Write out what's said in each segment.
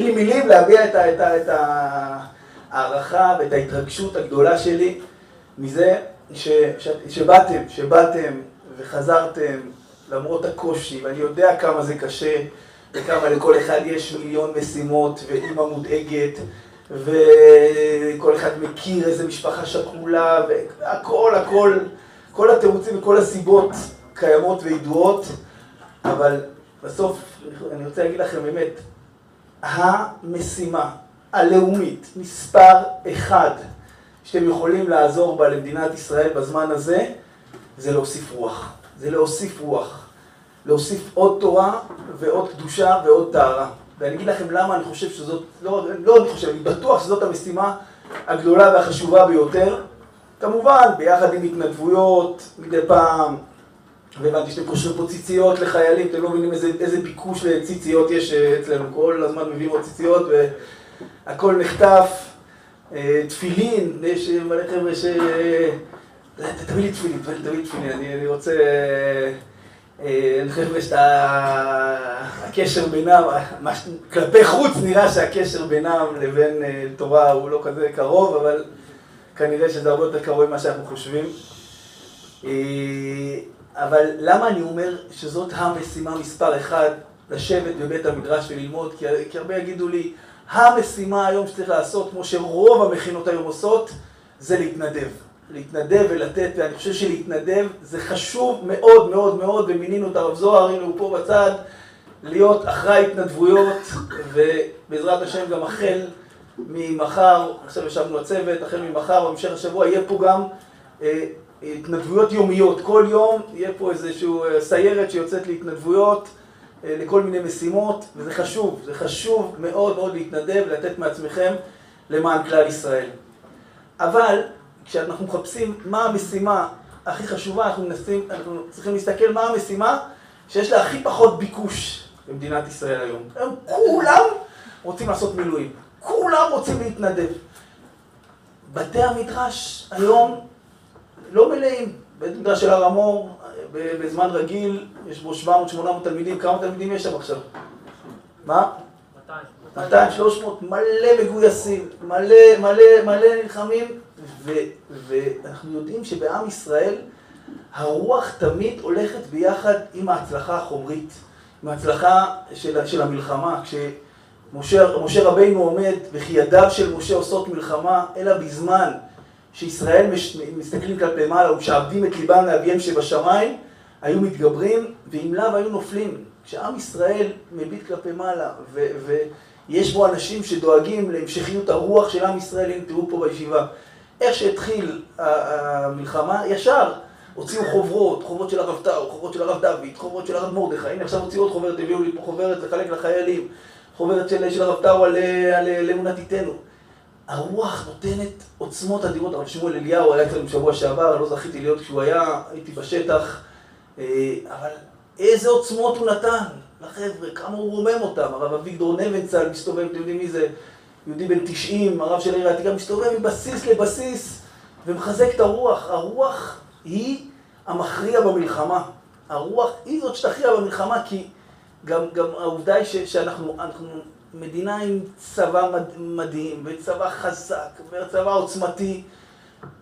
אין לי מילים להביע את ההערכה ואת ההתרגשות הגדולה שלי מזה שבאתם, שבאתם וחזרתם למרות הקושי ואני יודע כמה זה קשה וכמה לכל אחד יש מיליון משימות ואימא מודאגת וכל אחד מכיר איזה משפחה שכולה והכל הכל כל התירוצים וכל הסיבות קיימות וידועות אבל בסוף אני רוצה להגיד לכם באמת המשימה הלאומית מספר אחד שאתם יכולים לעזור בה למדינת ישראל בזמן הזה זה להוסיף רוח. זה להוסיף רוח. להוסיף עוד תורה ועוד קדושה ועוד טהרה. ואני אגיד לכם למה אני חושב שזאת לא אני חושב, אני בטוח שזאת המשימה הגדולה והחשובה ביותר. כמובן ביחד עם התנדבויות מדי פעם והבנתי שאתם קושרים פה ציציות לחיילים אתם לא מבינים איזה ביקוש לציציות יש אצלנו. כל הזמן מביאים עוד ציציות והכל נחטף. תפילין יש מלא חבר'ה ש... תביא לי תפילין, תביא לי תפילין. אני רוצה אני חושב שהקשר בינם כלפי חוץ נראה שהקשר בינם לבין תורה הוא לא כזה קרוב אבל כנראה שזה הרבה יותר קרוב ממה שאנחנו חושבים אבל למה אני אומר שזאת המשימה מספר אחד לשבת בבית המדרש וללמוד? כי הרבה יגידו לי המשימה היום שצריך לעשות כמו שרוב המכינות היום עושות זה להתנדב. להתנדב ולתת ואני חושב שלהתנדב זה חשוב מאוד מאוד מאוד ומינינו את הרב זוהר הנה הוא פה בצד להיות אחראי התנדבויות ובעזרת השם גם החל ממחר עכשיו ישבנו הצוות החל ממחר במשך השבוע יהיה פה גם התנדבויות יומיות. כל יום יהיה פה איזשהו סיירת שיוצאת להתנדבויות לכל מיני משימות וזה חשוב זה חשוב מאוד מאוד להתנדב ולתת מעצמכם למען כלל ישראל. אבל כשאנחנו מחפשים מה המשימה הכי חשובה אנחנו מנסים אנחנו צריכים להסתכל מה המשימה שיש לה הכי פחות ביקוש במדינת ישראל היום. הם כולם רוצים לעשות מילואים. כולם רוצים להתנדב. בתי המדרש היום לא מלאים. בית המדרש של הר המור בזמן רגיל יש בו 700-800 תלמידים. כמה תלמידים יש שם עכשיו? מה? 200, 300 מלא מגויסים. מלא מלא מלא נלחמים. ואנחנו יודעים שבעם ישראל הרוח תמיד הולכת ביחד עם ההצלחה החומרית. עם ההצלחה של המלחמה. כשמשה רבינו עומד וכי ידיו של משה עושות מלחמה אלא בזמן שישראל מסתכלים כלפי מעלה ומשעבדים את ליבם לאביהם שבשמיים היו מתגברים ואם לאו היו נופלים. כשעם ישראל מביט כלפי מעלה ויש בו אנשים שדואגים להמשכיות הרוח של עם ישראל הנה תראו פה בישיבה איך שהתחיל המלחמה ישר הוציאו חוברות חוברות של הרב טאו, חוברות של הרב דוד, חוברות של הרב מרדכי הנה עכשיו הוציאו עוד חוברת, הביאו לי פה חוברת לחלק לחיילים חוברת של הרב טאו על אמונת עתנו הרוח נותנת עוצמות אדירות. אבל שמואל אליהו היה אצלנו בשבוע שעבר לא זכיתי להיות כשהוא היה הייתי בשטח. אבל איזה עוצמות הוא נתן לחבר'ה כמה הוא רומם אותם. הרב אביגדור נבנצל מסתובב אתם יודעים מי זה? יהודי בן 90 הרב של העיר העתיקה מסתובב מבסיס לבסיס ומחזק את הרוח. הרוח היא המכריע במלחמה. הרוח היא זאת שתכריע במלחמה כי גם העובדה היא שאנחנו מדינה עם צבא מדהים וצבא חזק וצבא עוצמתי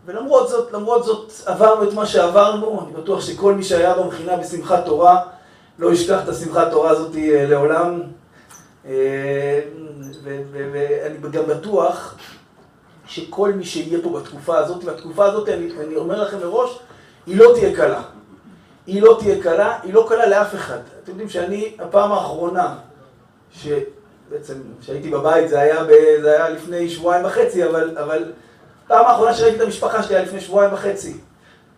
ולמרות זאת, למרות זאת עברנו את מה שעברנו אני בטוח שכל מי שהיה במכינה בשמחת תורה לא ישכח את השמחת תורה הזאת לעולם. ואני גם בטוח שכל מי שיהיה פה בתקופה הזאת והתקופה הזאת, אני אומר לכם מראש היא לא תהיה קלה. היא לא תהיה קלה, היא לא קלה לאף אחד. אתם יודעים שאני הפעם האחרונה שבעצם כשהייתי בבית זה היה לפני שבועיים וחצי אבל פעם האחרונה שראיתי את המשפחה שלי היה לפני שבועיים וחצי.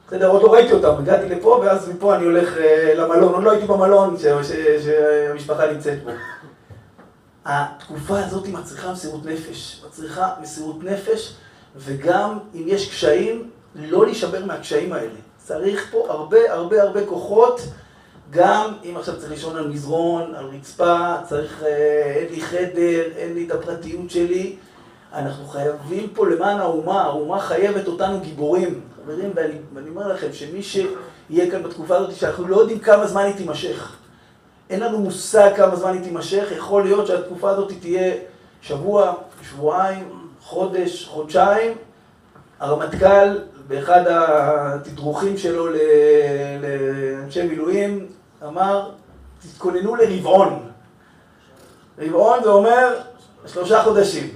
בסדר, עוד לא ראיתי אותם, הגעתי לפה ואז מפה אני הולך למלון. עוד לא הייתי במלון שהמשפחה נמצאת בו. התקופה הזאת מצריכה מסירות נפש. מצריכה מסירות נפש וגם אם יש קשיים לא להישבר מהקשיים האלה. צריך פה הרבה הרבה הרבה כוחות גם אם עכשיו צריך לישון על מזרון, על רצפה צריך, אין לי חדר, אין לי את הפרטיות שלי אנחנו חייבים פה למען האומה האומה חייבת אותנו גיבורים. חברים, ואני אומר לכם שמי שיהיה כאן בתקופה הזאת שאנחנו לא יודעים כמה זמן היא תימשך. אין לנו מושג כמה זמן היא תימשך, יכול להיות שהתקופה הזאת תהיה שבוע, שבועיים, חודש, חודשיים. הרמטכ"ל, באחד התדרוכים שלו לאנשי מילואים, אמר, תתכוננו לרבעון. רבעון זה אומר שלושה חודשים.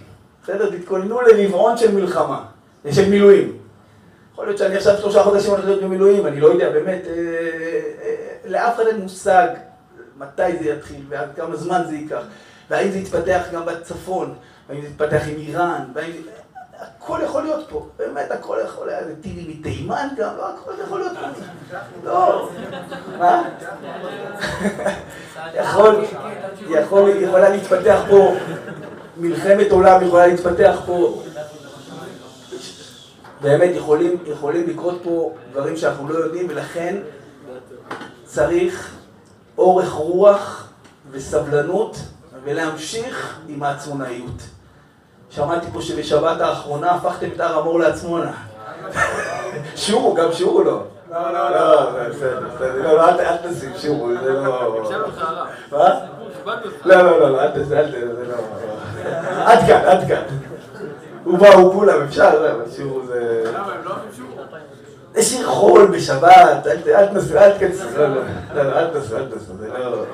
בסדר? תתכוננו לרבעון של מלחמה, של מילואים. יכול להיות שאני עכשיו שלושה חודשים הולך להיות במילואים, אני לא יודע, באמת, אה, אה, לאף אחד אין מושג מתי זה יתחיל ועד כמה זמן זה ייקח, והאם זה יתפתח גם בצפון, והאם זה יתפתח עם איראן, והאם... הכל יכול להיות פה, באמת הכל יכול להיות, זה טיבי מתימן גם, לא, הכל יכול להיות פה. לא, מה? יכול, יכול, יכולה להתפתח פה מלחמת עולם, יכולה להתפתח פה באמת יכולים, יכולים לקרות פה דברים שאנחנו לא יודעים, ולכן צריך אורך רוח וסבלנות ולהמשיך עם העצמונאיות. שמעתי פה שבשבת האחרונה הפכתם את הר המור לעצמונה. שורו, גם שורו לא. לא, לא, לא, בסדר, בסדר, לא, אל תשים שורו, זה לא... מה? לא, לא, לא, אל תשים, זה לא... עד כאן, עד כאן. הוא בא, הוא כולם, אפשר, אבל שיעור זה... למה, הם לא אוהבים שיעור? זה שיר חול בשבת, אל תנסו, אל תכנסו, לא, לא, אל תנסו, אל תנסו, זה לא...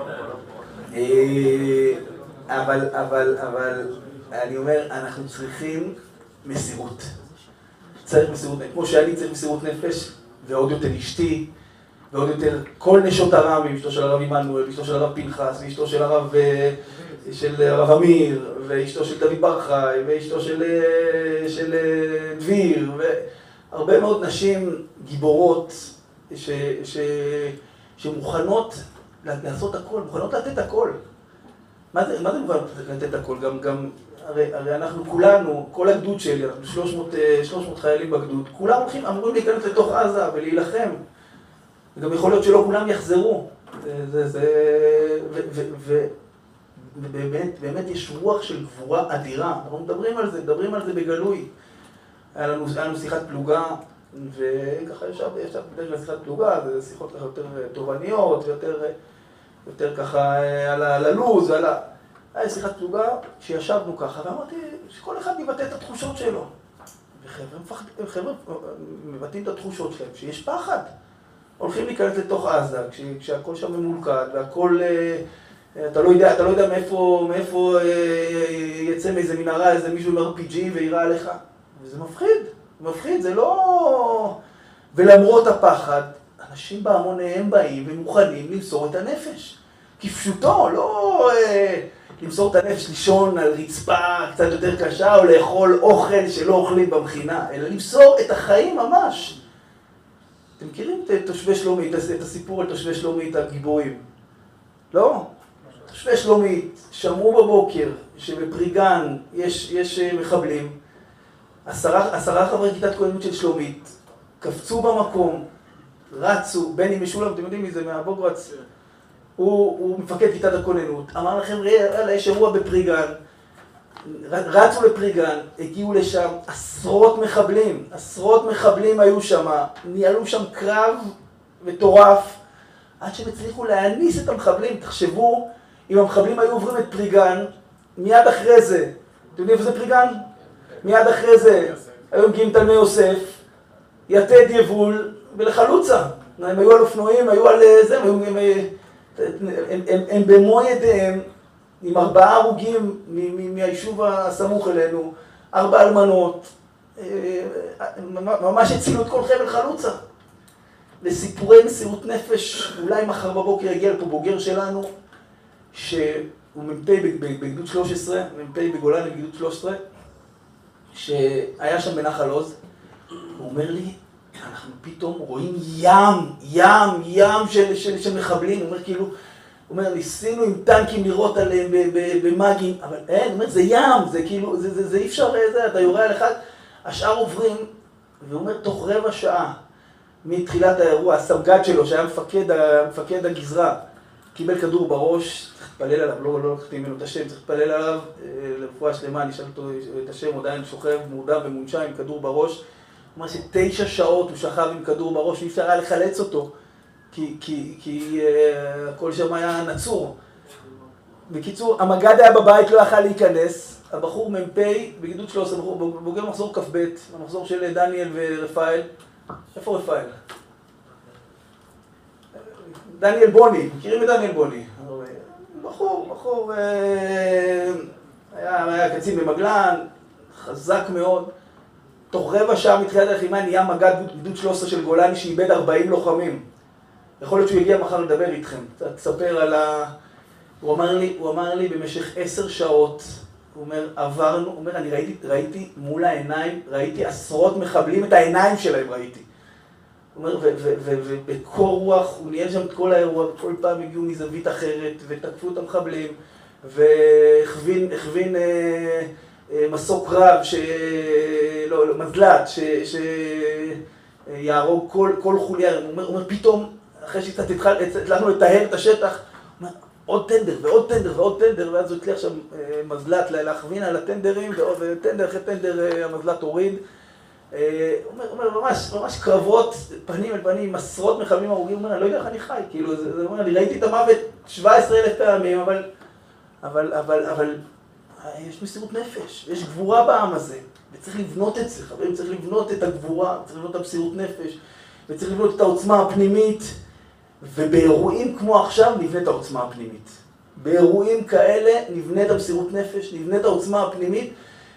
אבל, אבל, אבל, אני אומר, אנחנו צריכים מסירות. צריך מסירות נפש, כמו שאני צריך מסירות נפש, ועוד יותר אשתי, ועוד יותר כל נשות הרב, אשתו של הרב עמנואל, אשתו של הרב פנחס, ואשתו של הרב של הרב אמיר, ואשתו של דוד בר חי, ואשתו של, של דביר, והרבה מאוד נשים גיבורות ש, ש, שמוכנות לעשות הכל, מוכנות לתת הכל. מה זה, מה זה מוכנות לתת הכל? גם, גם, הרי, הרי אנחנו כולנו, כל הגדוד שלי, אנחנו 300, 300 חיילים בגדוד, כולם הולכים, אמורים להיכנס לתוך עזה ולהילחם. וגם יכול להיות שלא כולם יחזרו. זה, זה, ו, ו, ו, ובאמת, באמת יש רוח של גבורה אדירה. אנחנו מדברים על זה, מדברים על זה בגלוי. היה לנו, היה לנו שיחת פלוגה, וככה ישב, ישב בדרך כלל שיחת פלוגה, זה שיחות ככה יותר תובעניות, ויותר יותר ככה על הלו"ז, ועל ה... היה שיחת פלוגה שישבנו ככה, ואמרתי שכל אחד מבטא את התחושות שלו. וחבר'ה מבטאים את התחושות שלהם, שיש פחד. הולכים להיכנס לתוך עזה, כשהכל שם ממולכד, והכל... אתה לא יודע, אתה לא יודע מאיפה, מאיפה אה, יצא מאיזה מנהרה איזה מישהו עם RPG ויירה עליך. וזה מפחיד, מפחיד, זה לא... ולמרות הפחד, אנשים בהמוניהם באים ומוכנים למסור את הנפש. כפשוטו, לא אה, למסור את הנפש, לישון על רצפה קצת יותר קשה, או לאכול אוכל שלא אוכלים במכינה, אלא למסור את החיים ממש. אתם מכירים את תושבי שלומית, את הסיפור על תושבי שלומית הגיבורים? לא? תושבי שלומית שמעו בבוקר שבפריגן יש, יש אה, מחבלים, עשרה, עשרה חברי כיתת כהנות של שלומית קפצו במקום, רצו, בני משולם, אתם יודעים מי זה, מהבוגרץ, הוא, הוא מפקד כיתת הכוננות, אמר לכם, יאללה, יש אירוע בפריגן, רצו לפריגן, הגיעו לשם עשרות מחבלים, עשרות מחבלים היו שם, ניהלו שם קרב מטורף, עד שהם הצליחו להניס את המחבלים, תחשבו אם המחבלים היו עוברים את פריגן, מיד אחרי זה, אתם יודעים איפה זה פריגן? מיד אחרי זה היו מגיעים תלמי יוסף, יתד יבול ולחלוצה. הם היו על אופנועים, היו על אה, זה, הם, הם, הם, הם, הם, במו ידיהם, עם ארבעה הרוגים מהיישוב הסמוך אלינו, ארבע אלמנות, אה, ממש הצילו את כל חבל חלוצה. לסיפורי מסירות נפש, אולי מחר בבוקר יגיע לפה בוגר שלנו, שהוא מ"פ בגדוד 13, מ"פ בגולני בגדוד 13, שהיה שם בנחל עוז, הוא אומר לי, אנחנו פתאום רואים ים, ים, ים של, של, של מחבלים, הוא אומר כאילו, הוא אומר, ניסינו עם טנקים לירות עליהם במאגים, אבל אין, הוא אומר, זה ים, זה כאילו, זה, זה, זה אי אפשר, זה, אתה יורה על אחד, השאר עוברים, והוא אומר, תוך רבע שעה מתחילת האירוע, הסמג"ד שלו, שהיה מפקד, מפקד הגזרה, קיבל כדור בראש, להתפלל עליו, לא, לא לקחתי ממנו את השם, צריך להתפלל עליו אה, לרפואה שלמה, אני אשאל אותו את השם, עדיין שוכב, מורדם ומונשם עם כדור בראש. הוא אמר שתשע שעות הוא שכב עם כדור בראש, אי אפשר היה לחלץ אותו. כי, uh, הכל שם היה נצור. בקיצור, המג"ד היה בבית, לא יכל להיכנס, הבחור מ"פ בגדוד 13, בוגר מחזור כ"ב, המחזור של דניאל ורפאל. איפה רפאל? דניאל בוני, מכירים את דניאל בוני? בחור, בחור, אה, היה קצין במגלן, חזק מאוד. תוך רבע שעה מתחילת הלחימה נהיה מג"ד גדוד 13 של גולני שאיבד 40 לוחמים. יכול להיות שהוא יגיע מחר לדבר איתכם, תספר על ה... הוא אמר לי, הוא אמר לי במשך עשר שעות, הוא אומר, עברנו, הוא אומר, אני ראיתי, ראיתי מול העיניים, ראיתי עשרות מחבלים, את העיניים שלהם ראיתי. הוא אומר, ובקור רוח, הוא ניהל שם את כל האירוע, וכל פעם הגיעו מזווית אחרת, ותקפו את המחבלים, והכווין אה, אה, מסוק רב, ש... לא, לא, מזל"ט, שיהרוג כל, כל חוליה. הוא אומר, אומר, פתאום, אחרי שקצת הצלחנו לטהר את השטח, אומר, עוד טנדר ועוד טנדר ועוד טנדר, ואז הוא הצליח שם אה, מזל"ט להכווין על הטנדרים, וטנדר אחרי טנדר המזל"ט הוריד. אה, הוא אומר, ממש, ממש קרבות, פנים אל פנים, עשרות מחבלים הרוגים, הוא אומר, אני לא יודע איך אני חי, כאילו, זה אומר, אני ראיתי את המוות 17 אלף פעמים, אבל, אבל, אבל, אבל, יש מסירות נפש, יש גבורה בעם הזה, וצריך לבנות את זה, חברים, צריך לבנות את הגבורה, צריך לבנות את המסירות נפש, וצריך לבנות את העוצמה הפנימית, ובאירועים כמו עכשיו נבנה את העוצמה הפנימית. באירועים כאלה נבנה את המסירות נפש, נבנה את העוצמה הפנימית,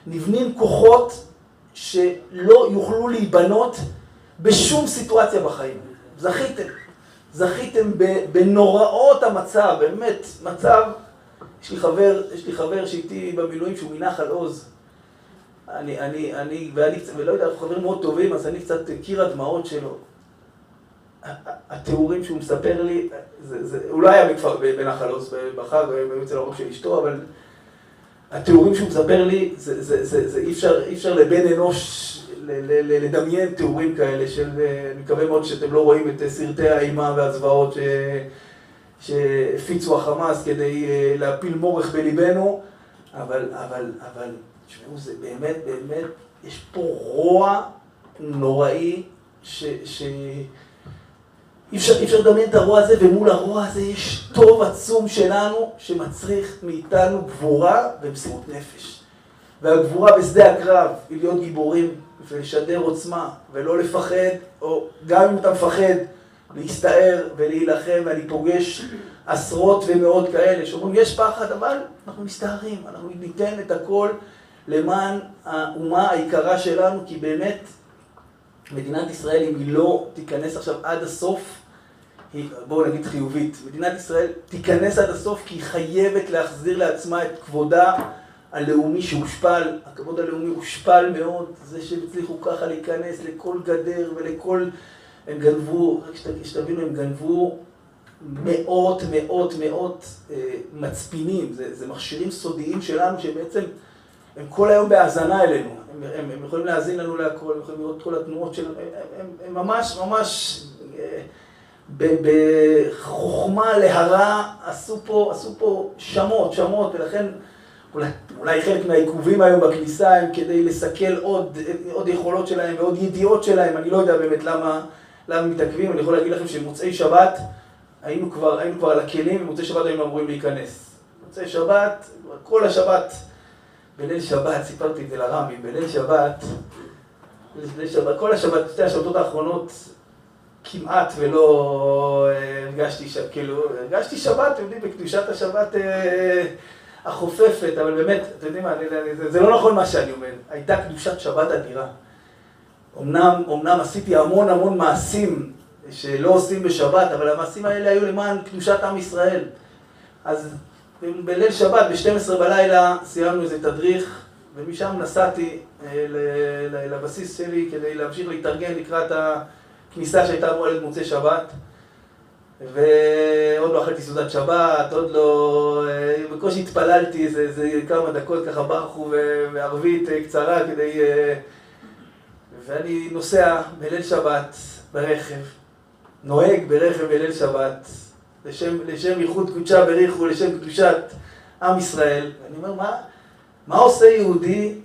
נבנים כוחות שלא יוכלו להיבנות בשום סיטואציה בחיים. זכיתם. זכיתם בנוראות המצב, באמת, מצב... יש לי חבר, יש לי חבר שאיתי במילואים שהוא מנחל עוז. אני, אני, אני, ואני, ולא יודע, אנחנו חברים מאוד טובים, אז אני קצת קיר הדמעות שלו. התיאורים שהוא מספר לי, זה, זה, הוא לא היה בכפר, בנחל עוז בחג, הוא היה אצל ההורים של אשתו, אבל התיאורים שהוא מספר לי, זה, זה, זה, זה אי, אפשר, אי אפשר לבן אנוש ל, ל, ל, לדמיין תיאורים כאלה של, אני מקווה מאוד שאתם לא רואים את סרטי האימה והזוועות שהפיצו החמאס כדי אה, להפיל מורך בליבנו, אבל, אבל, אבל, תשמעו, זה באמת, באמת, יש פה רוע נוראי ש... ש אי אפשר, אפשר לדמיין את הרוע הזה, ומול הרוע הזה יש טוב עצום שלנו, שמצריך מאיתנו גבורה ומסירות נפש. והגבורה בשדה הקרב היא להיות גיבורים ולשדר עוצמה, ולא לפחד, או גם אם אתה מפחד, להסתער ולהילחם, ואני פוגש עשרות ומאות כאלה שאומרים, יש פחד, אבל אנחנו מסתערים, אנחנו ניתן את הכל למען האומה היקרה שלנו, כי באמת מדינת ישראל, אם היא לא תיכנס עכשיו עד הסוף, היא, בואו נגיד חיובית, מדינת ישראל תיכנס עד הסוף כי היא חייבת להחזיר לעצמה את כבודה הלאומי שהושפל, הכבוד הלאומי הושפל מאוד, זה שהם הצליחו ככה להיכנס לכל גדר ולכל... הם גנבו, רק שתבינו, הם גנבו מאות, מאות, מאות אה, מצפינים, זה, זה מכשירים סודיים שלנו שבעצם הם כל היום בהאזנה אלינו, הם, הם, הם יכולים להאזין לנו להכל, הם יכולים לראות את כל התנועות שלנו, הם, הם, הם ממש ממש אה, בחוכמה להרע עשו פה, עשו פה שמות, שמות, ולכן אולי, אולי חלק מהעיכובים היום בכניסה הם כדי לסכל עוד, עוד יכולות שלהם ועוד ידיעות שלהם, אני לא יודע באמת למה, למה מתעכבים, אני יכול להגיד לכם שמוצאי שבת היינו כבר, היינו כבר על הכלים, ומוצאי שבת היינו אמורים להיכנס. מוצאי שבת, כל השבת, בליל שבת, סיפרתי את זה לרמי, בליל שבת, בליל שבת, כל השבת, שתי השבתות האחרונות, כמעט ולא אה, הרגשתי, כאילו, הרגשתי שבת, אתם יודעים, בקדושת השבת אה, החופפת, אבל באמת, אתם יודעים מה, זה, זה לא נכון מה שאני אומר, הייתה קדושת שבת אדירה. אמנם, אמנם עשיתי המון המון מעשים שלא עושים בשבת, אבל המעשים האלה היו למען קדושת עם ישראל. אז בליל שבת, ב-12 בלילה, סיימנו איזה תדריך, ומשם נסעתי אה, לבסיס שלי כדי להמשיך להתארגן לקראת הכניסה שהייתה אמורה להיות מוצאי שבת. ועוד לא אכלתי סעודת שבת, עוד לא... אה, בקושי התפללתי איזה, כמה דקות ככה ברכו וערבית אה, קצרה כדי... ואני נוסע בליל שבת ברכב, נוהג ברכב בליל שבת, לשם, לשם ייחוד קודשה בריחו, לשם קדושת עם ישראל. ואני אומר, מה, מה עושה יהודי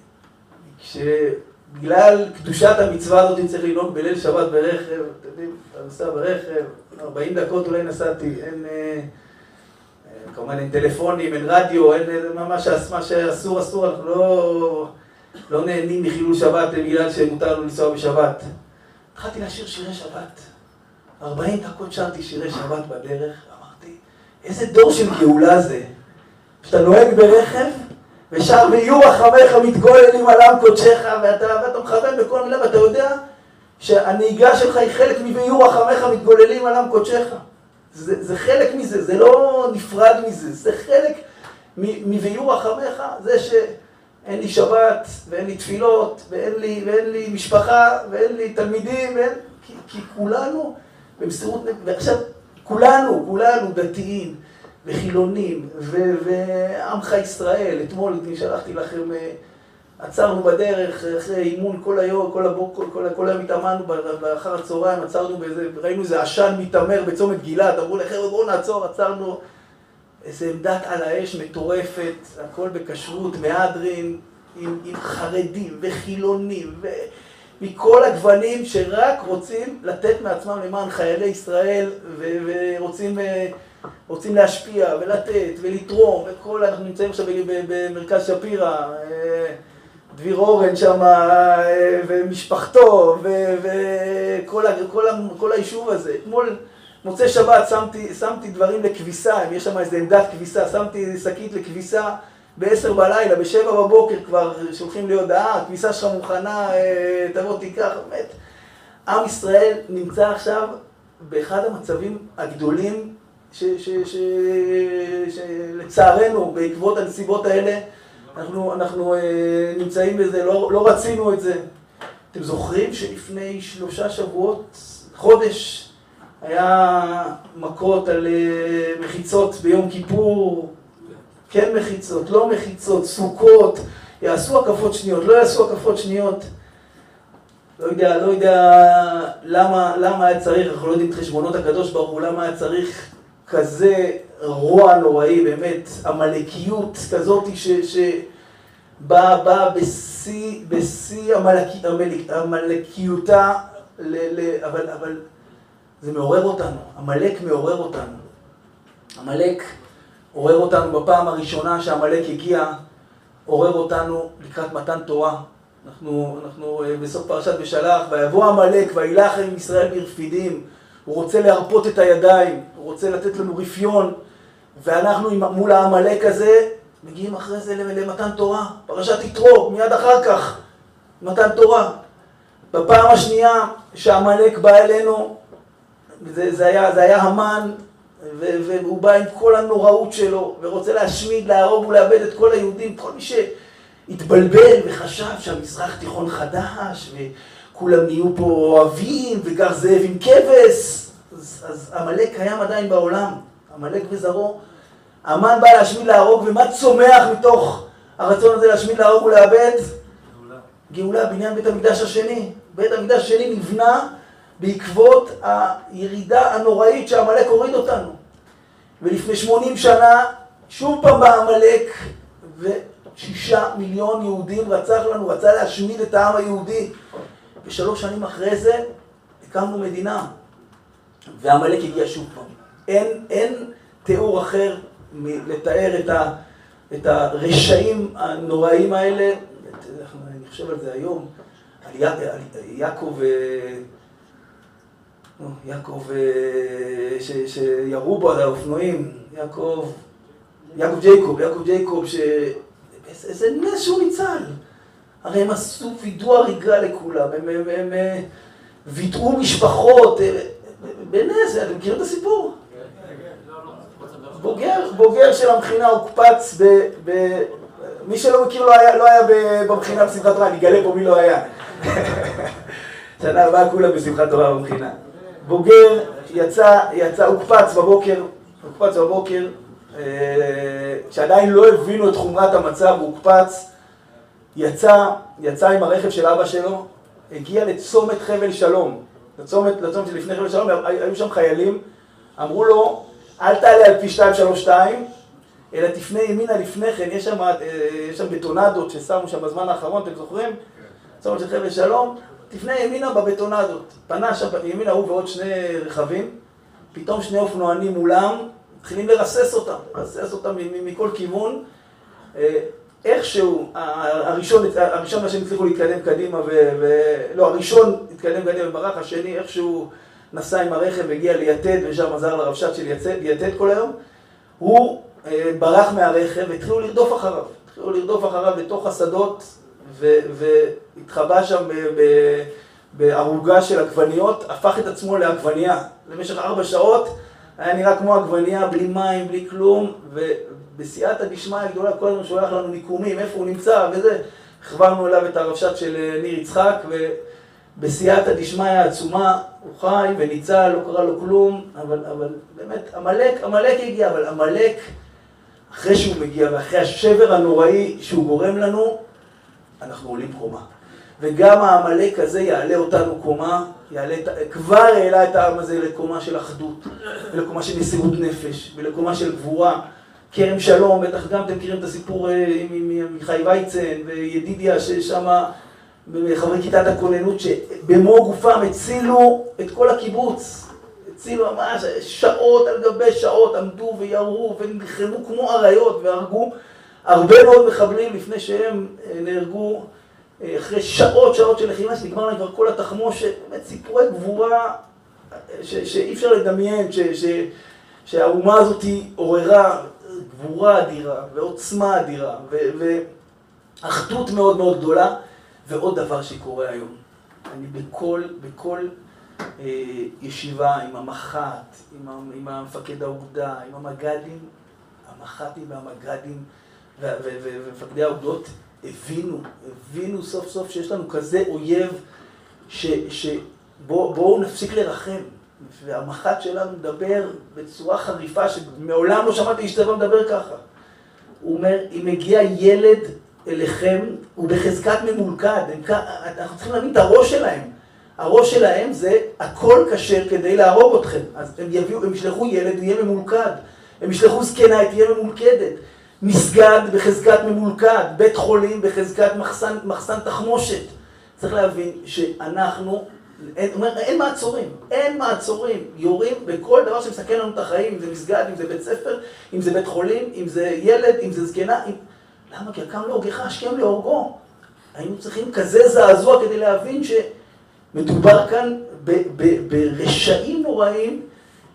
כשבגלל קדושת המצווה הזאת צריך לנהוג בליל שבת ברכב, אתם יודעים, אתה נוסע ברכב, 40 דקות אולי נסעתי, אין... אה, כמובן אין טלפונים, אין רדיו, אין מה שאסור אסור, אנחנו לא, לא נהנים מחילול שבת בגלל שמותר לנו לנסוע בשבת. התחלתי לשיר שירי שבת. 40 דקות שרתי שירי שבת בדרך, אמרתי, איזה דור של גאולה זה. שאתה נוהג ברכב, ושר ויהיו רחמך מתגוללים על עם קודשך, ואתה, ואתה מכוון בכל מילה, ואתה יודע שהנהיגה שלך היא חלק מ"ויהיו רחמך מתגוללים על עם קודשך". זה, זה חלק מזה, זה לא נפרד מזה, זה חלק מ"ויהיו רחמך", זה שאין לי שבת, ואין לי תפילות, ואין לי, ואין לי משפחה, ואין לי תלמידים, ואין... כי, כי כולנו במסירות נפש, ועכשיו כולנו, כולנו דתיים וחילונים ועמך ישראל, אתמול שלחתי לכם, אה, עצרנו בדרך אחרי אימון כל היום, כל הבוקר, כל, כל היום התאמנו באחר הצהריים, עצרנו באיזה, ראינו איזה עשן מתעמר בצומת גלעד, אמרו לחבר'ה בואו נעצור, עצרנו איזה עמדת על האש מטורפת, הכל בכשרות, מהדרין, עם, עם חרדים וחילונים ו... מכל הגוונים שרק רוצים לתת מעצמם למען חיילי ישראל ו- ורוצים אה, רוצים להשפיע ולתת ולתרום וכל, אנחנו נמצאים עכשיו במרכז שפירא, אה, דביר אורן שם אה, ומשפחתו וכל כל, כל היישוב הזה. אתמול מוצאי שבת שמתי, שמתי דברים לכביסה, אם יש שם איזה עמדת כביסה, שמתי שקית לכביסה בעשר בלילה, בשבע בבוקר כבר שולחים לי הודעה, הכביסה שלך מוכנה, אה, תבוא תיקח, באמת. עם ישראל נמצא עכשיו באחד המצבים הגדולים שלצערנו, בעקבות הנסיבות האלה, אנחנו, אנחנו אה, נמצאים בזה, לא, לא רצינו את זה. אתם זוכרים שלפני שלושה שבועות, חודש, היה מכות על אה, מחיצות ביום כיפור, כן מחיצות, לא מחיצות, סוכות, יעשו הקפות שניות, לא יעשו הקפות שניות. לא יודע, לא יודע למה, למה היה צריך, אנחנו לא יודעים את חשבונות הקדוש ברוך הוא, למה היה צריך כזה רוע נוראי, באמת, עמלקיות כזאת שבאה בא בשיא, בשיא עמלקיותה, אבל, אבל זה מעורר אותנו, עמלק מעורר אותנו. עמלק עורר אותנו בפעם הראשונה שעמלק הגיע, עורר אותנו לקראת מתן תורה. אנחנו, אנחנו אה, בסוף פרשת בשלח, ויבוא עמלק וילך עם ישראל ברפידים, הוא רוצה להרפות את הידיים, הוא רוצה לתת לנו רפיון, ואנחנו מול העמלק הזה מגיעים אחרי זה למתן תורה, פרשת יתרו, מיד אחר כך, מתן תורה. בפעם השנייה שעמלק בא אלינו, זה, זה, היה, זה היה המן, והוא בא עם כל הנוראות שלו, ורוצה להשמיד, להרוג ולאבד את כל היהודים, כל מי שהתבלבל וחשב שהמזרח תיכון חדש, וכולם נהיו פה אוהבים, וגר זאב עם כבש, אז עמלק קיים עדיין בעולם, עמלק וזרעו. המן בא להשמיד, להרוג, ומה צומח מתוך הרצון הזה להשמיד, להרוג ולאבד? גאולה. גאולה, בניין בית המקדש השני. בית המקדש השני נבנה בעקבות הירידה הנוראית שעמלק הוריד אותנו. ולפני 80 שנה, שוב פעם בא עמלק, ושישה מיליון יהודים רצח לנו, רצה להשמיד את העם היהודי. ושלוש שנים אחרי זה הקמנו מדינה, ועמלק הגיע שוב פעם. אין, אין תיאור אחר מלתאר את, ה, את הרשעים הנוראים האלה. אני חושב על זה היום, על, יעקב... אה, יעקב, אה, שירו בו על האופנועים, יעקב, יעקב ג'ייקוב, יעקב ג'ייקוב, ש... איזה נס שהוא ניצל. הרי הם עשו וידוא הריגה לכולם, הם, הם, הם, הם וידאו משפחות, אה, בנס, אתם מכירים את הסיפור? בוגר, בוגר של המכינה הוקפץ ב... ב... מי שלא מכיר לא היה, לא היה במכינה בשמחת תורה, אני אגלה פה מי לא היה. שנה הבאה כולם בשמחת תורה במכינה. בוגר, יצא, יצא, הוקפץ בבוקר, הוקפץ בבוקר, אה, שעדיין לא הבינו את חומרת המצב, הוא הוקפץ, יצא, יצא עם הרכב של אבא שלו, הגיע לצומת חבל שלום, לצומת, לצומת שלפני חבל שלום, היו שם חיילים, אמרו לו, אל תעלה על פי 232, אלא תפנה ימינה לפני כן, יש שם, אה, יש שם בטונדות ששמו שם בזמן האחרון, אתם זוכרים? צומת של חבל שלום, תפנה ימינה בבטונדות. פנה שם ימינה הוא ועוד שני רכבים, פתאום שני אופנוענים מולם, מתחילים לרסס אותם, לרסס אותם מכל כיוון. אה, איכשהו, הראשון, הראשון והשני הצליחו להתקדם קדימה, ו... ו... לא, הראשון התקדם קדימה וברח, השני איכשהו נסע עם הרכב, והגיע ליתד, ושם עזר לרבש"ץ של יתד כל היום. הוא אה, ברח מהרכב, והתחילו לרדוף אחריו. התחילו לרדוף אחריו לתוך השדות, והתחבא שם בערוגה של עגבניות, הפך את עצמו לעגבנייה. למשך ארבע שעות היה נראה כמו עגבנייה, בלי מים, בלי כלום, ובסייעתא דשמיא הגדולה כל הזמן שולח לנו מיקומים, איפה הוא נמצא וזה. הכברנו אליו את הרבש"ץ של אה, ניר יצחק, ובסייעתא דשמיא העצומה הוא חי וניצל, לא קרה לו כלום, אבל, אבל באמת, עמלק, עמלק הגיע, אבל עמלק, אחרי שהוא מגיע ואחרי השבר הנוראי שהוא גורם לנו, אנחנו עולים קומה. וגם העמלק הזה יעלה אותנו קומה, יעלה, כבר העלה את העם הזה לקומה של אחדות, ולקומה של מסירות נפש, ולקומה של גבורה. כרם שלום, בטח גם אתם מכירים את הסיפור אה, עם מיכאי וייצן וידידיה ששם חברי כיתת הכוננות שבמו גופם הצילו את כל הקיבוץ, הצילו ממש שעות על גבי שעות עמדו וירו ונלחמו כמו אריות והרגו הרבה מאוד מחבלים לפני שהם אה, נהרגו אה, אחרי שעות שעות של לחימה שנגמר להם כבר כל התחמושת, באמת סיפורי גבורה שאי אפשר לדמיין, שהאומה הזאת עוררה גבורה אדירה ועוצמה אדירה ואחדות מאוד מאוד גדולה. ועוד דבר שקורה היום, אני בכל, בכל אה, ישיבה עם המח"ט, עם, עם המפקד האוגדה, עם המג"דים, המח"טים והמג"דים ומפקדי האוגדות הבינו, הבינו סוף סוף שיש לנו כזה אויב שבואו נפסיק לרחם. והמח"ט שלנו מדבר בצורה חריפה שמעולם לא שמעתי איש צבא מדבר ככה. הוא אומר, אם מגיע ילד אליכם הוא בחזקת ממולכד, אנחנו צריכים להבין את הראש שלהם. הראש שלהם זה הכל כשר כדי להרוג אתכם. אז הם יביאו, הם ישלחו ילד, הוא יהיה ממולכד. הם ישלחו זקנה, היא תהיה ממולכדת. מסגד בחזקת ממולכד, בית חולים בחזקת מחסן, מחסן תחמושת. צריך להבין שאנחנו, אין, אומר, אין מעצורים, אין מעצורים. יורים בכל דבר שמסכן לנו את החיים, אם זה מסגד, אם זה בית ספר, אם זה בית חולים, אם זה ילד, אם זה זקנה. אם... למה? כי הקם להורגך השכם להורגו. היינו צריכים כזה זעזוע כדי להבין שמדובר כאן ברשעים נוראים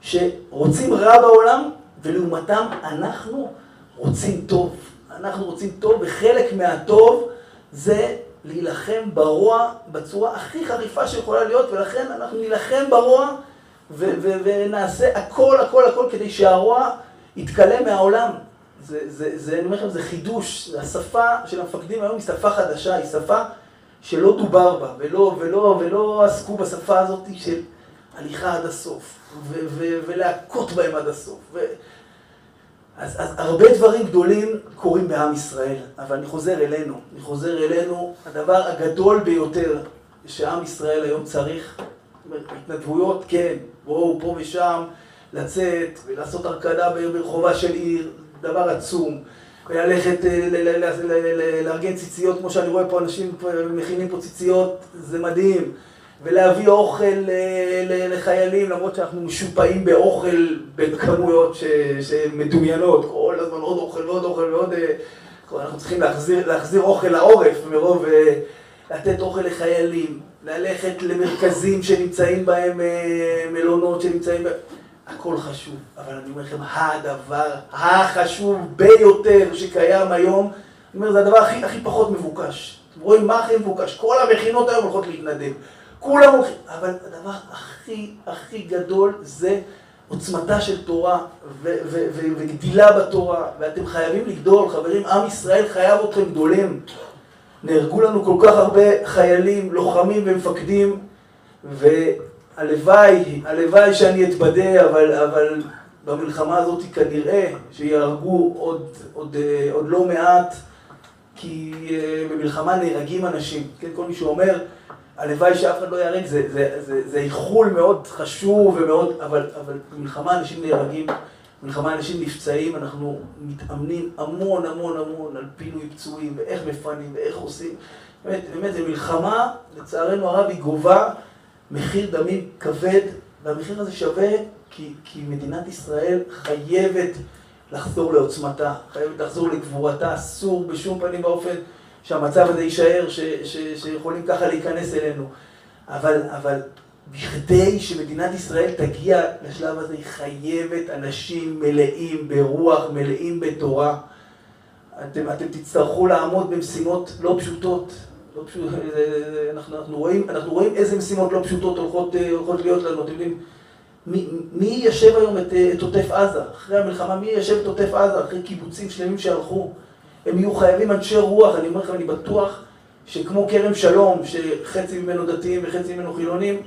שרוצים רע בעולם, ולעומתם אנחנו רוצים טוב. אנחנו רוצים טוב, וחלק מהטוב זה להילחם ברוע בצורה הכי חריפה שיכולה להיות, ולכן אנחנו נילחם ברוע ונעשה הכל, הכל, הכל כדי שהרוע יתכלה מהעולם. זה, זה, זה, אני אומר לכם, זה חידוש, השפה של המפקדים היום היא שפה חדשה, היא שפה שלא דובר בה, ולא, ולא, ולא עסקו בשפה הזאת של הליכה עד הסוף, ו, ו, ולהכות בהם עד הסוף. ו... אז, אז הרבה דברים גדולים קורים בעם ישראל, אבל אני חוזר אלינו, אני חוזר אלינו, הדבר הגדול ביותר שעם ישראל היום צריך, התנדבויות, כן, בואו פה ושם, לצאת ולעשות הרכדה ברחובה של עיר, דבר עצום. וללכת אה, לארגן ציציות, כמו שאני רואה פה אנשים מכינים פה ציציות, זה מדהים. ולהביא אוכל אה, לחיילים, למרות שאנחנו משופעים באוכל בכמויות שמדומיינות, כל הזמן עוד אוכל ועוד אוכל ועוד... אה, אנחנו צריכים להחזיר, להחזיר אוכל לעורף מרוב לתת אוכל לחיילים, ללכת למרכזים שנמצאים בהם מלונות, שנמצאים בהם... הכל חשוב, אבל אני אומר לכם, הדבר החשוב ביותר שקיים היום, אני אומר, זה הדבר הכי, הכי פחות מבוקש. אתם רואים מה הכי מבוקש? כל המכינות היום הולכות להתנדב. כולם הולכים, אבל הדבר הכי הכי גדול זה עוצמתה של תורה וגדילה בתורה, ואתם חייבים לגדול, חברים, עם ישראל חייב אתכם גדולים. נהרגו לנו כל כך הרבה חיילים, לוחמים ומפקדים, ו... הלוואי, הלוואי שאני אתבדה, אבל, אבל במלחמה הזאת כנראה שיהרגו עוד, עוד, עוד לא מעט, כי אה, במלחמה נהרגים אנשים. כן, כל מי שאומר, הלוואי שאף אחד לא ייהרג, זה, זה, זה, זה איחול מאוד חשוב ומאוד, אבל, אבל במלחמה אנשים נהרגים, במלחמה אנשים נפצעים, אנחנו מתאמנים המון המון המון על פינוי פצועים ואיך מפנים ואיך עושים. באמת, באמת, זו מלחמה, לצערנו הרב, היא גובה מחיר דמים כבד והמחיר הזה שווה כי, כי מדינת ישראל חייבת לחזור לעוצמתה, חייבת לחזור לגבורתה, אסור בשום פנים ואופן שהמצב הזה יישאר, ש, ש, שיכולים ככה להיכנס אלינו. אבל, אבל בכדי שמדינת ישראל תגיע לשלב הזה, היא חייבת אנשים מלאים ברוח, מלאים בתורה. אתם, אתם תצטרכו לעמוד במשימות לא פשוטות. לא פשוט, אנחנו, אנחנו, רואים, אנחנו רואים איזה משימות לא פשוטות הולכות, הולכות להיות לנו. אתם יודעים, מי, מי יישב היום את, את עוטף עזה? אחרי המלחמה, מי יישב את עוטף עזה? אחרי קיבוצים שלמים שהלכו. הם יהיו חייבים אנשי רוח, אני אומר לכם, אני בטוח שכמו כרם שלום, שחצי ממנו דתיים וחצי ממנו חילונים,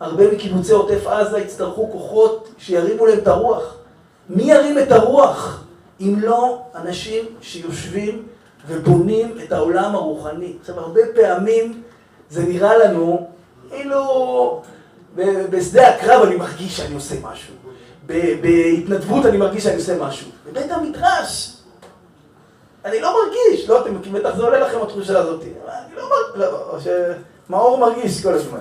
הרבה מקיבוצי עוטף עזה יצטרכו כוחות שירימו להם את הרוח. מי ירים את הרוח אם לא אנשים שיושבים ובונים את העולם הרוחני? עכשיו, הרבה פעמים זה נראה לנו, כאילו בשדה הקרב אני מרגיש שאני עושה משהו. בהתנדבות אני מרגיש שאני עושה משהו. בבית המדרש אני לא מרגיש, לא, אתם בטח זה עולה לכם התחושה הזאת. אני לא מרגיש, לא, או שמאור מרגיש כל הזמן.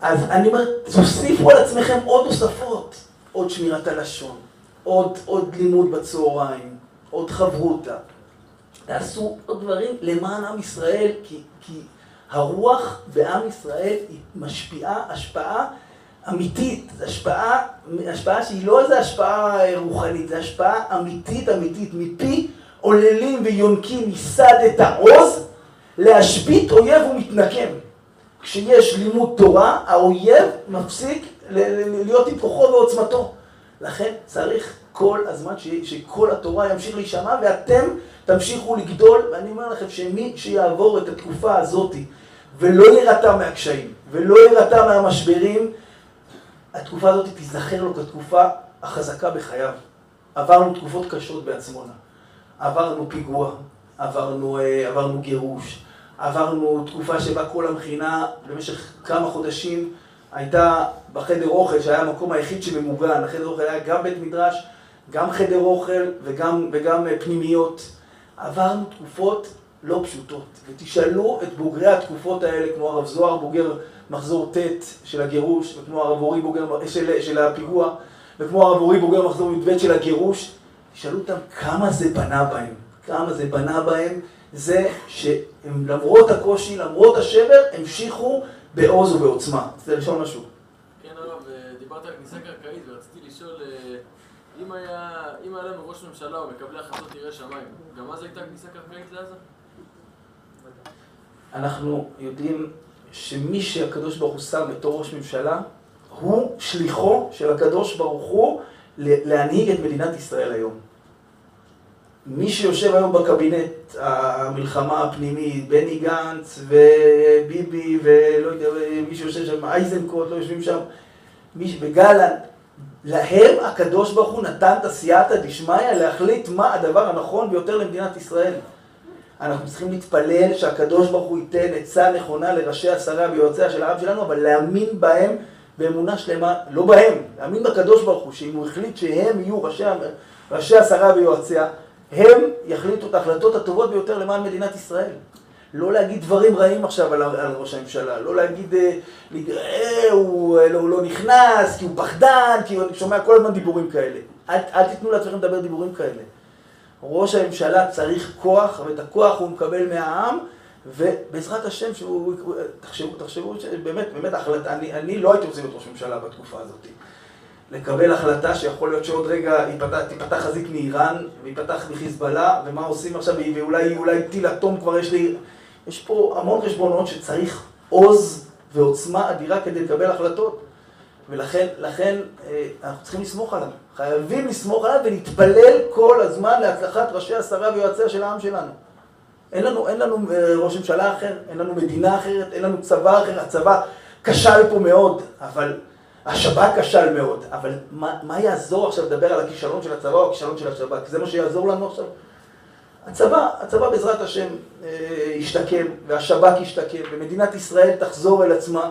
אז אני אומר, תוסיפו על עצמכם עוד תוספות. עוד שמירת הלשון, עוד, עוד לימוד בצהריים, עוד חברותה. תעשו עוד דברים למען עם ישראל, כי, כי הרוח בעם ישראל היא משפיעה השפעה אמיתית, זו השפעה, השפעה שהיא לא איזו השפעה רוחנית, זו השפעה אמיתית אמיתית, מפי עוללים ויונקים ייסד את העוז, להשבית אויב ומתנקם. כשיש לימוד תורה, האויב מפסיק להיות עם כוחו ועוצמתו. לכן צריך כל הזמן שכל התורה ימשיך להישמע ואתם תמשיכו לגדול, ואני אומר לכם שמי שיעבור את התקופה הזאת ולא יירתע מהקשיים ולא יירתע מהמשברים, התקופה הזאת תיזכר לו כתקופה החזקה בחייו. עברנו תקופות קשות בעצמונה. עברנו פיגוע, עברנו, אה, עברנו גירוש, עברנו תקופה שבה כל המכינה במשך כמה חודשים הייתה בחדר אוכל, שהיה המקום היחיד שממוגן. החדר אוכל היה גם בית מדרש, גם חדר אוכל וגם, וגם אה, פנימיות. עברנו תקופות לא פשוטות, ותשאלו את בוגרי התקופות האלה, כמו הרב זוהר, בוגר מחזור ט' של הגירוש, וכמו הרב אורי בוגר של, של הפיגוע, וכמו הרב אורי בוגר מחזור י"ב של הגירוש, תשאלו אותם כמה זה בנה בהם, כמה זה בנה בהם, זה שהם למרות הקושי, למרות השבר, המשיכו בעוז ובעוצמה. רוצה לשאול משהו? כן הרב, דיברת על כניסה קרקעית ורציתי לשאול, אה, אם היה, אם היה לנו ראש ממשלה או מקבלי החלטות ירא שמיים, גם אז הייתה כניסה קרקעית לעזה? אנחנו יודעים שמי שהקדוש ברוך הוא שם בתור ראש ממשלה, הוא שליחו של הקדוש ברוך הוא להנהיג את מדינת ישראל היום. מי שיושב היום בקבינט המלחמה הפנימית, בני גנץ וביבי ולא יודע, מי שיושב שם, אייזנקוט, לא יושבים שם, מי, וגלנט, להם הקדוש ברוך הוא נתן את הסייעתא דשמיא להחליט מה הדבר הנכון ביותר למדינת ישראל. אנחנו צריכים להתפלל שהקדוש ברוך הוא ייתן עצה נכונה לראשי השרה ויועציה של העם שלנו, אבל להאמין בהם באמונה שלמה, לא בהם, להאמין בקדוש ברוך הוא, שאם הוא החליט שהם יהיו ראשי, ראשי השרה ויועציה, הם יחליטו את ההחלטות הטובות ביותר למען מדינת ישראל. לא להגיד דברים רעים עכשיו על, על ראש הממשלה, לא להגיד, אה, אה, הוא, אה, לא, הוא לא נכנס, כי הוא פחדן, כי הוא שומע כל הזמן דיבורים כאלה. אל, אל תיתנו לעצמכם לדבר דיבורים כאלה. ראש הממשלה צריך כוח, ואת הכוח הוא מקבל מהעם, ובעזרת השם, שהוא, תחשבו, תחשבו, באמת, באמת, החלטה, אני, אני לא הייתי רוצה להיות ראש ממשלה בתקופה הזאת. לקבל החלטה שיכול להיות שעוד רגע תיפתח חזית מאיראן, ויפתח מחיזבאללה, ומה עושים עכשיו, ואולי אולי טיל אטום כבר יש לי... יש פה המון חשבונות שצריך עוז ועוצמה אדירה כדי לקבל החלטות. ולכן לכן, אה, אנחנו צריכים לסמוך עליו. חייבים לסמוך עליו ולהתפלל כל הזמן להצלחת ראשי השרה ויועציה של העם שלנו. אין לנו, אין לנו אה, ראש ממשלה אחר, אין לנו מדינה אחרת, אין לנו צבא אחר. הצבא כשל פה מאוד, אבל השב"כ כשל מאוד. אבל מה, מה יעזור עכשיו לדבר על הכישלון של הצבא או הכישלון של השב"כ? זה מה שיעזור לנו עכשיו? הצבא, הצבא בעזרת השם אה, ישתקם, והשב"כ ישתקם, ומדינת ישראל תחזור אל עצמה,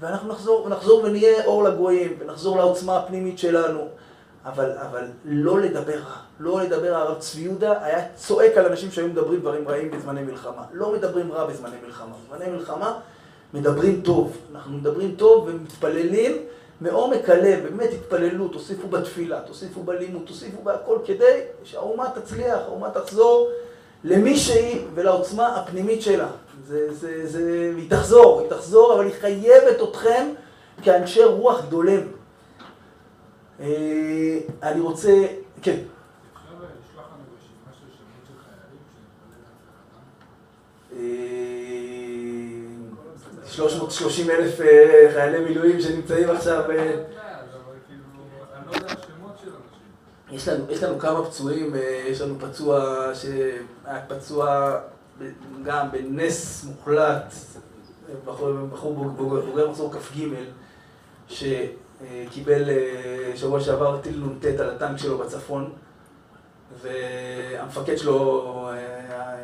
ואנחנו נחזור, נחזור ונהיה אור לגויים, ונחזור לעוצמה הפנימית שלנו. אבל, אבל לא לדבר רע, לא לדבר רע. הרב צבי יהודה היה צועק על אנשים שהיו מדברים דברים רעים בזמני מלחמה. לא מדברים רע בזמני מלחמה. בזמני מלחמה מדברים טוב. אנחנו מדברים טוב ומתפללים מעומק הלב, באמת התפללו, תוסיפו בתפילה, תוסיפו בלימוד, תוסיפו בהכל, כדי שהאומה תצליח, האומה תחזור למי שהיא ולעוצמה הפנימית שלה. זה, זה, זה, היא תחזור, היא תחזור, אבל היא חייבת אתכם כאנשי רוח גדולים. אה, אני רוצה, כן. 330 אלף אה, חיילי מילואים שנמצאים עכשיו... אה, יש לנו, יש לנו כמה פצועים, אה, יש לנו פצוע פצוע גם בנס מוחלט, בחור, בוגר מחזור כ"ג, שקיבל שבוע שעבר טיל נ"ט על הטנק שלו בצפון, והמפקד שלו,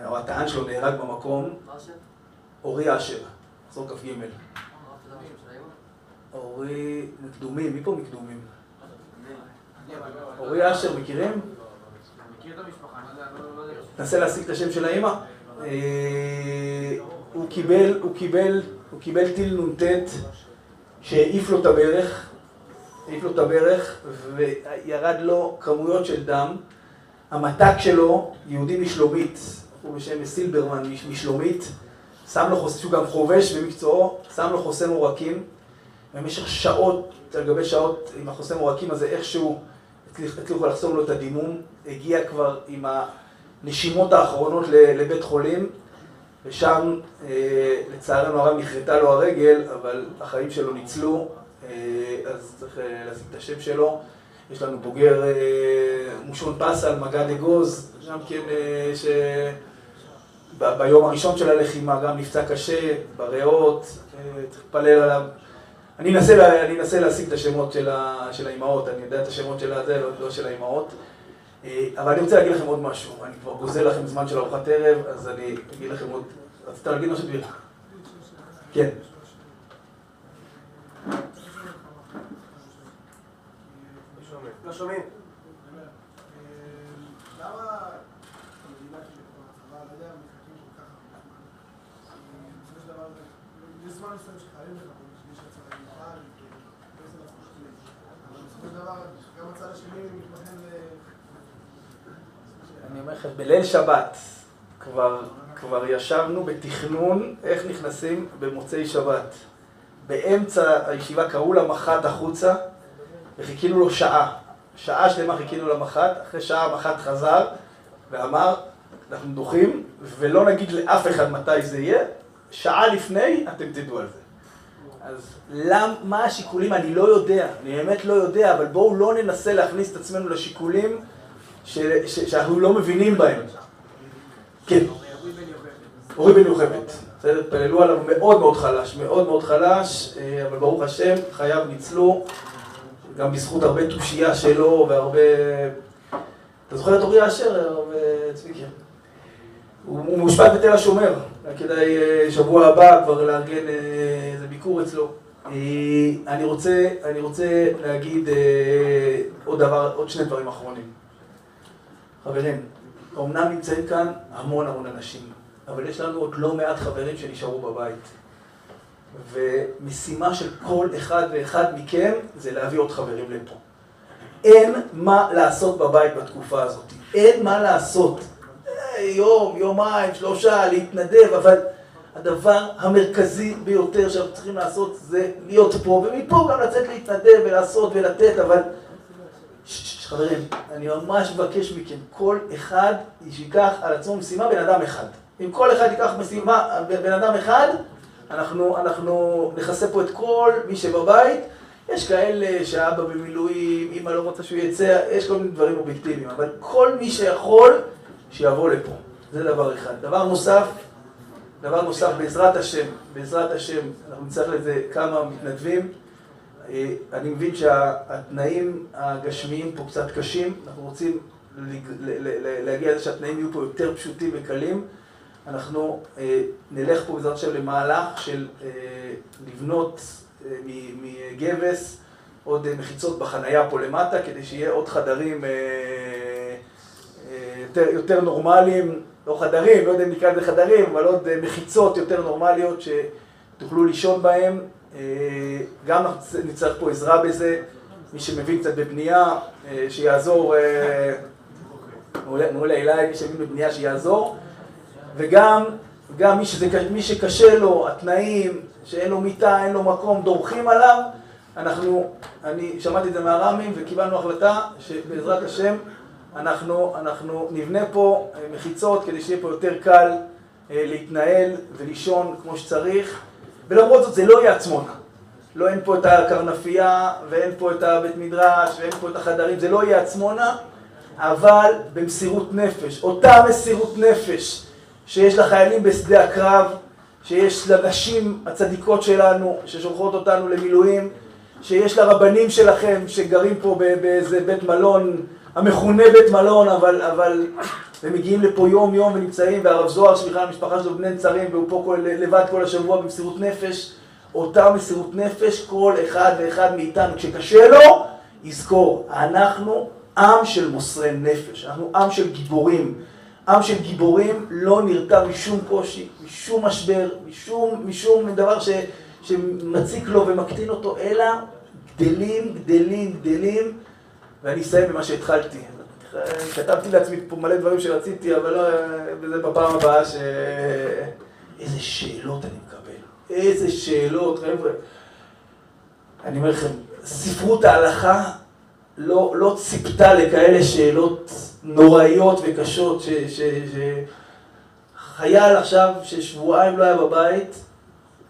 או הטען שלו נהרג במקום, אורי אשר. מחזור כ"ג. אורי מקדומים, מי פה מקדומים? אורי אשר, מכירים? מכיר את המשפחה, נסה להשיג את השם של האימא. אה, הוא קיבל, הוא קיבל, הוא קיבל טיל נ"ט שהעיף לו את הברך, העיף לו את הברך וירד לו כמויות של דם. המת"ק שלו, יהודי משלומית, הוא בשם סילברמן משלומית, שם לו חוסם, שהוא גם חובש במקצועו, שם לו חוסם עורקים, במשך שעות, על גבי שעות עם החוסם עורקים הזה, איכשהו הצליחו לחסום לו את הדימום, הגיע כבר עם הנשימות האחרונות לבית חולים, ושם אה, לצערנו הרב נכרתה לו הרגל, אבל החיים שלו ניצלו, אה, אז צריך אה, להשיג את השם שלו. יש לנו בוגר מושון פסל, מג"ד אגוז, גם כן ש... ביום הראשון של הלחימה גם נפצע קשה, בריאות, צריך להתפלל עליו. אני אנסה, אני אנסה להשיג את השמות של, ה, של האימהות, אני יודע את השמות של הזה, לא, לא של האימהות. אה, אבל אני רוצה להגיד לכם עוד משהו, אני כבר גוזל לכם זמן של ארוחת ערב, אז אני אגיד לכם עוד... רצית להגיד משהו? כן. לא שומעים. אני אומר לכם, בליל שבת כבר, כבר ישבנו בתכנון איך נכנסים במוצאי שבת. באמצע הישיבה קראו למח"ט החוצה וחיכינו לו שעה. שעה שלמה חיכינו למח"ט, אחרי שעה המח"ט חזר ואמר, אנחנו דוחים ולא נגיד לאף אחד מתי זה יהיה, שעה לפני אתם תדעו על זה. אז למ, מה השיקולים? אני לא יודע, אני באמת לא יודע, אבל בואו לא ננסה להכניס את עצמנו לשיקולים שאנחנו לא מבינים בהם. כן. אורי בן יוכבד. בסדר? פללו עליו מאוד מאוד חלש, מאוד מאוד חלש, אה, אבל ברוך השם, חייו ניצלו, גם בזכות הרבה תושייה שלו והרבה... אתה זוכר את אורי אשר, צביקי? הוא מושפט בתל השומר, כדאי אה, שבוע הבא כבר לארגן אה, איזה ביקור אצלו. אני רוצה, אני רוצה להגיד עוד דבר, עוד שני דברים אחרונים. חברים, אמנם נמצאים כאן המון המון אנשים, אבל יש לנו עוד לא מעט חברים שנשארו בבית. ומשימה של כל אחד ואחד מכם זה להביא עוד חברים לפה. אין מה לעשות בבית בתקופה הזאת. אין מה לעשות. יום, יומיים, שלושה, להתנדב, אבל הדבר המרכזי ביותר שאנחנו צריכים לעשות זה להיות פה, ומפה גם לצאת להתנדב ולעשות ולתת, אבל... חברים, אני ממש מבקש מכם, כל אחד ייקח על עצמו משימה בן אדם אחד. אם כל אחד ייקח משימה בן אדם אחד, אנחנו, אנחנו נכסה פה את כל מי שבבית. יש כאלה שאבא במילואים, אמא לא רוצה שהוא יצא, יש כל מיני דברים אובייקטיביים, אבל כל מי שיכול, שיבוא לפה. זה דבר אחד. דבר נוסף, דבר נוסף, בעזרת השם, בעזרת השם, אנחנו נצטרך לזה כמה מתנדבים. אה, אני מבין שהתנאים הגשמיים פה קצת קשים, אנחנו רוצים להגיע לזה שהתנאים יהיו פה יותר פשוטים וקלים. אנחנו אה, נלך פה בעזרת השם למהלך של אה, לבנות מגבס עוד מחיצות בחנייה פה למטה, כדי שיהיה עוד חדרים יותר, יותר נורמליים, לא חדרים, לא יודע אם נקרא לזה חדרים, אבל עוד מחיצות יותר נורמליות תוכלו לישון בהם, גם נצטרך פה עזרה בזה, מי שמבין קצת בבנייה, אה, שיעזור, מעולה אליי, מי שמבין בבנייה שיעזור, וגם גם מי, שזה, מי שקשה לו, התנאים, שאין לו מיטה, אין לו מקום, דורכים עליו, אנחנו, אני שמעתי את זה מהר"מים וקיבלנו החלטה שבעזרת השם אנחנו, אנחנו נבנה פה אה, מחיצות כדי שיהיה פה יותר קל אה, להתנהל ולישון כמו שצריך ולמרות זאת זה לא יהיה עצמונה. לא אין פה את הקרנפייה ואין פה את הבית מדרש ואין פה את החדרים, זה לא יהיה עצמונה אבל במסירות נפש, אותה מסירות נפש שיש לחיילים בשדה הקרב, שיש לנשים הצדיקות שלנו ששולחות אותנו למילואים שיש לרבנים שלכם שגרים פה באיזה בית מלון, המכונה בית מלון, אבל, אבל הם מגיעים לפה יום יום ונמצאים, והרב זוהר שבכלל המשפחה שלו בני נצרים והוא פה כל, לבד כל השבוע במסירות נפש, אותה מסירות נפש כל אחד ואחד מאיתנו, כשקשה לו, יזכור, אנחנו עם של מוסרי נפש, אנחנו עם של גיבורים. עם של גיבורים לא נרתע משום קושי, משום משבר, משום, משום דבר ש... שמציק לו ומקטין אותו, אלא גדלים, גדלים, גדלים, ואני אסיים במה שהתחלתי. כתבתי לעצמי פה מלא דברים שרציתי, אבל לא, וזה בפעם הבאה ש... איזה שאלות אני מקבל, איזה שאלות, חבר'ה. אני אומר לכם, ספרות ההלכה לא, לא ציפתה לכאלה שאלות נוראיות וקשות, ש... ש, ש... חייל עכשיו ששבועיים לא היה בבית,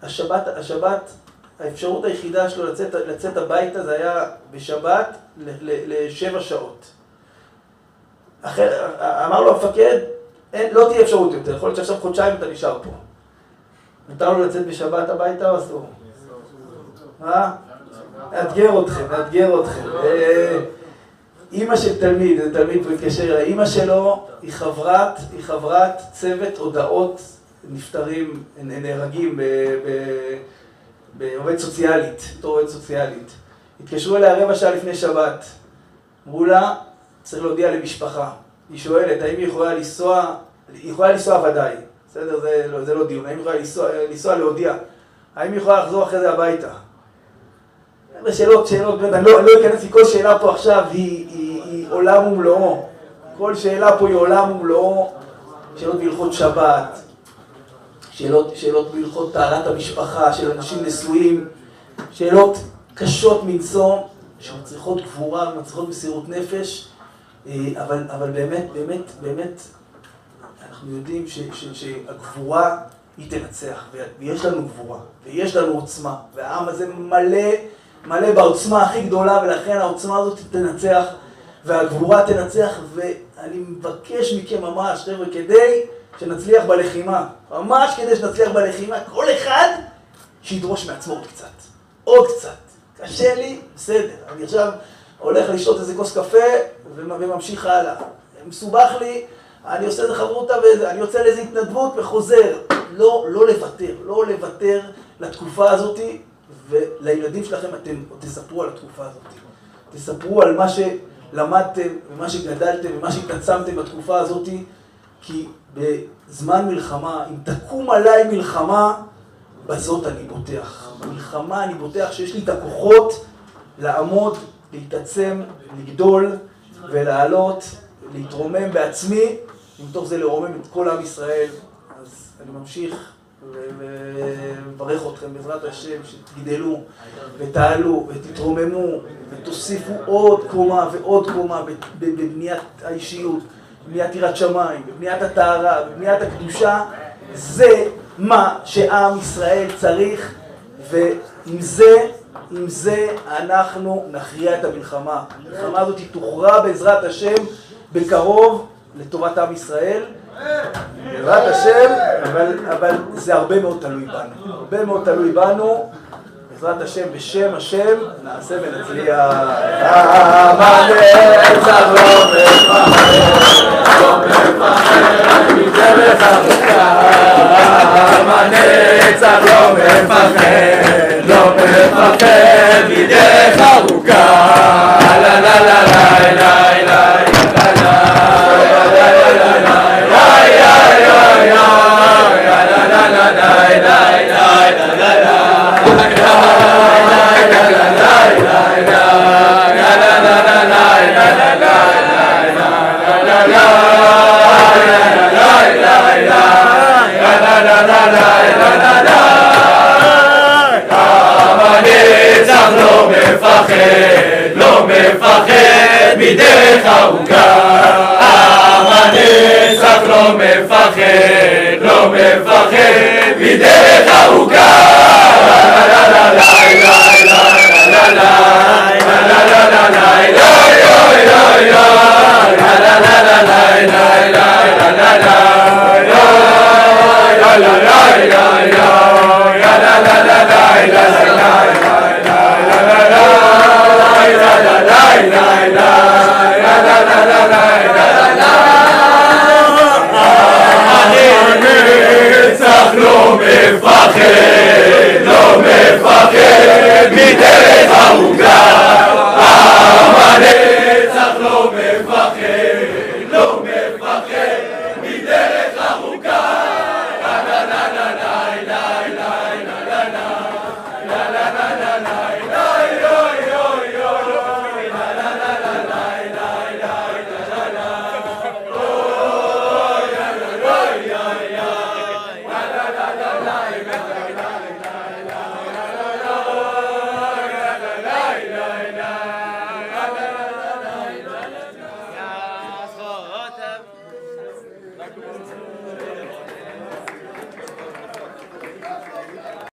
השבת, השבת, האפשרות היחידה שלו לצאת, לצאת הביתה זה היה בשבת לשבע שעות. אחר, אמר לו המפקד, לא תהיה אפשרות יותר, יכול להיות שעכשיו חודשיים אתה נשאר פה. מותר לו לצאת בשבת הביתה או אסור? מה? נאתגר אתכם, נאתגר אתכם. אה, אימא של תלמיד, זה תלמיד מתקשר אליי, אימא שלו היא חברת, היא חברת צוות הודעות נפטרים, נהרגים בעובד סוציאלית, בתור עובד סוציאלית. התקשרו אליה רבע שעה לפני שבת. אמרו לה, צריך להודיע למשפחה. היא שואלת, האם היא יכולה לנסוע, היא יכולה לנסוע ודאי, בסדר? זה לא, זה לא דיון. האם היא יכולה לנסוע, לנסוע להודיע? האם היא יכולה לחזור אחרי זה הביתה? שאלות, שאלות, אני לא, לא אכנס כי כל שאלה פה עכשיו היא, היא, היא עולם ומלואו. כל שאלה פה היא עולם ומלואו. שאלות בהלכות שבת, שאלות, שאלות בהלכות טהרת המשפחה של אנשים נשואים, שאלות קשות מנשוא, שמצריכות גבורה ומצריכות מסירות נפש, אבל, אבל באמת, באמת, באמת, אנחנו יודעים ש, ש, שהגבורה היא תנצח, ויש לנו גבורה, ויש לנו עוצמה, והעם הזה מלא, מלא בעוצמה הכי גדולה, ולכן העוצמה הזאת תנצח, והגבורה תנצח, ואני מבקש מכם ממש, חבר'ה, כדי שנצליח בלחימה, ממש כדי שנצליח בלחימה, כל אחד שידרוש מעצמו עוד קצת, עוד קצת. קשה לי, בסדר, אני עכשיו הולך לשתות איזה כוס קפה וממשיך הלאה. מסובך לי, אני עושה איזה חברותה ואני יוצא לאיזה התנדבות וחוזר. לא, לא לוותר, לא לוותר לתקופה הזאת, ולילדים שלכם אתם תספרו על התקופה הזאת. תספרו על מה שלמדתם, ומה שגדלתם, ומה שהתעצמתם בתקופה הזאת, כי בזמן מלחמה, אם תקום עליי מלחמה, בזאת אני בוטח. במלחמה אני בוטח שיש לי את הכוחות לעמוד, להתעצם, לגדול ולעלות, להתרומם בעצמי, ומתוך זה לרומם את כל עם ישראל. אז אני ממשיך ומברך אתכם בעזרת השם, שתגדלו ותעלו ותתרוממו ותוסיפו עוד קומה ועוד קומה בבניית האישיות. בבניית יראת שמיים, בבניית הטהרה, בבניית הקדושה, זה מה שעם ישראל צריך, ועם זה, עם זה אנחנו נכריע את המלחמה. המלחמה הזאת תוכרע בעזרת השם בקרוב לטובת עם ישראל. בעזרת השם, אבל, אבל זה הרבה מאוד תלוי בנו. הרבה מאוד תלוי בנו. בעזרת השם, בשם השם, נעשה ונצליח. כמה נצח לא מפחד, לא מפחד, מדרך ארוכה. מפחד, לא מפחד, מדרך ארוכה. לה לה לה לה לה לה No me faje, me faje, mi deja buscar. Amaneza, no me faje, no.